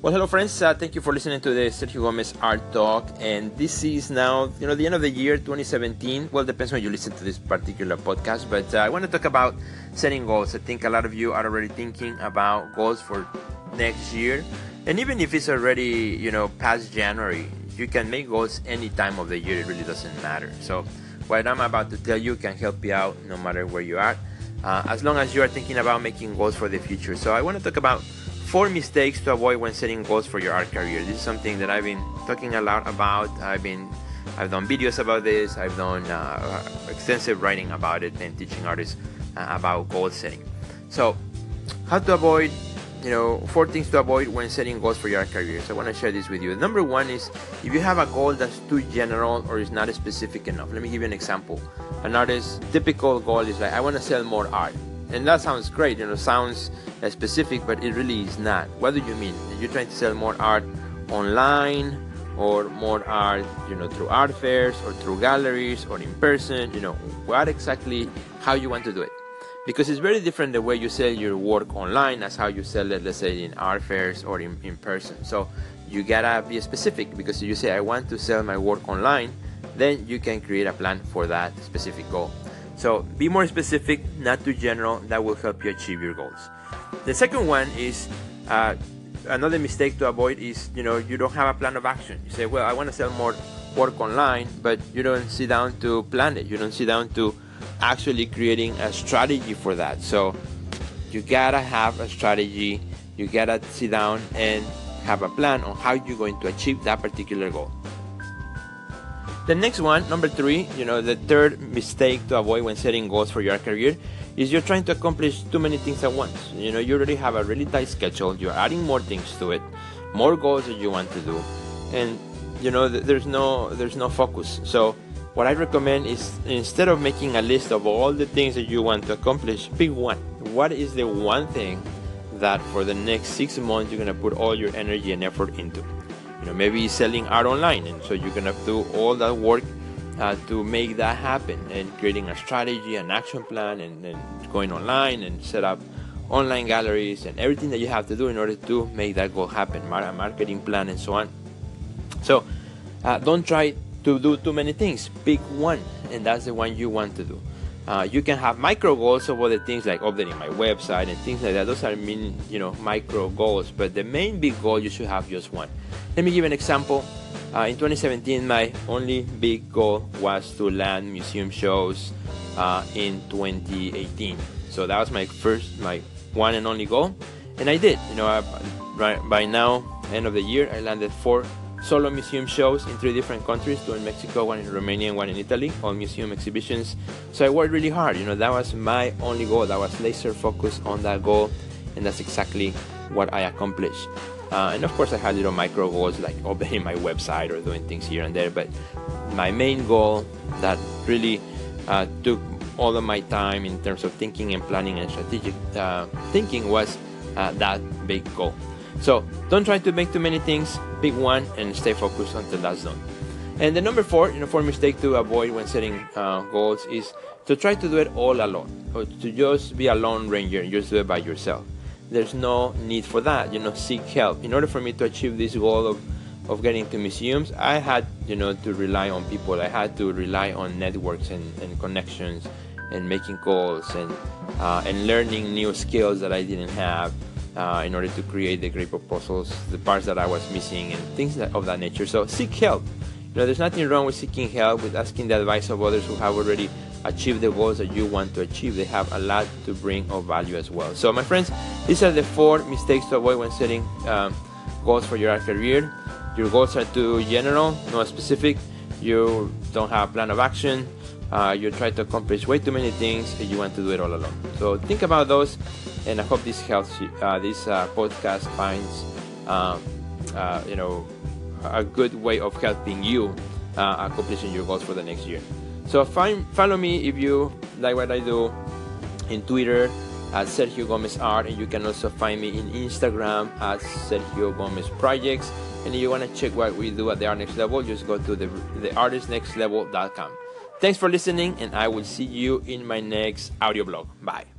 Well, hello, friends. Uh, thank you for listening to the Sergio Gomez Art Talk. And this is now, you know, the end of the year 2017. Well, depends when you listen to this particular podcast. But uh, I want to talk about setting goals. I think a lot of you are already thinking about goals for next year. And even if it's already, you know, past January, you can make goals any time of the year. It really doesn't matter. So, what I'm about to tell you can help you out no matter where you are, uh, as long as you are thinking about making goals for the future. So, I want to talk about four mistakes to avoid when setting goals for your art career. This is something that I've been talking a lot about. I've been I've done videos about this. I've done uh, extensive writing about it and teaching artists uh, about goal setting. So, how to avoid, you know, four things to avoid when setting goals for your art career. So I want to share this with you. Number one is if you have a goal that's too general or is not specific enough. Let me give you an example. An artist's typical goal is like, I want to sell more art and that sounds great you know sounds uh, specific but it really is not. What do you mean? You're trying to sell more art online or more art you know through art fairs or through galleries or in person? You know what exactly how you want to do it? Because it's very different the way you sell your work online as how you sell it let's say in art fairs or in, in person. So you gotta be specific because if you say i want to sell my work online then you can create a plan for that specific goal so be more specific, not too general. That will help you achieve your goals. The second one is uh, another mistake to avoid is you know you don't have a plan of action. You say, well, I want to sell more work online, but you don't sit down to plan it. You don't sit down to actually creating a strategy for that. So you gotta have a strategy. You gotta sit down and have a plan on how you're going to achieve that particular goal. The next one, number three, you know, the third mistake to avoid when setting goals for your career is you're trying to accomplish too many things at once. You know, you already have a really tight schedule, you're adding more things to it, more goals that you want to do, and you know, there's no there's no focus. So what I recommend is instead of making a list of all the things that you want to accomplish, pick one. What is the one thing that for the next six months you're gonna put all your energy and effort into? Know maybe selling art online. And so you're gonna do all that work uh, to make that happen and creating a strategy an action plan and, and going online and set up online galleries and everything that you have to do in order to make that goal happen. A marketing plan and so on. So uh, don't try to do too many things. Pick one and that's the one you want to do uh, you can have micro goals of other things like updating my website and things like that. Those are mean, you know, micro goals. But the main big goal you should have just one. Let me give an example. Uh, in 2017, my only big goal was to land museum shows uh, in 2018. So that was my first, my one and only goal, and I did. You know, I, right by now, end of the year, I landed four solo museum shows in three different countries two in mexico one in romania and one in italy all museum exhibitions. So i worked really hard you know that was my only goal that was laser focused on that goal and that's exactly what i accomplished. Uh, and of course i had little micro goals like opening my website or doing things here and there but my main goal that really uh, took all of my time in terms of thinking and planning and strategic uh, thinking was uh, that big goal so don't try to make too many things. Pick one and stay focused until that's done. And the number four, you know, for mistake to avoid when setting uh, goals is to try to do it all alone, or to just be a lone ranger and just do it by yourself. There's no need for that. You know, seek help. In order for me to achieve this goal of of getting to museums, I had, you know, to rely on people. I had to rely on networks and, and connections and making calls and uh, and learning new skills that I didn't have uh, in order to create the great proposals, the parts that I was missing, and things that, of that nature. So seek help. You know, there's nothing wrong with seeking help, with asking the advice of others who have already achieved the goals that you want to achieve. They have a lot to bring of value as well. So, my friends, these are the four mistakes to avoid when setting um, goals for your career. Your goals are too general, not specific. You don't have a plan of action uh, you try to accomplish way too many things and you want to do it all alone. So think about those, and I hope this helps you. Uh, this uh, podcast finds, um, uh, you know, a good way of helping you uh, accomplishing your goals for the next year. So find, follow me if you like what I do in Twitter at Sergio Gomez Art, and you can also find me in Instagram at Sergio Gomez Projects. And if you want to check what we do at the Art Next Level, just go to the theartistnextlevel.com. Thanks for listening, and I will see you in my next audio blog. Bye.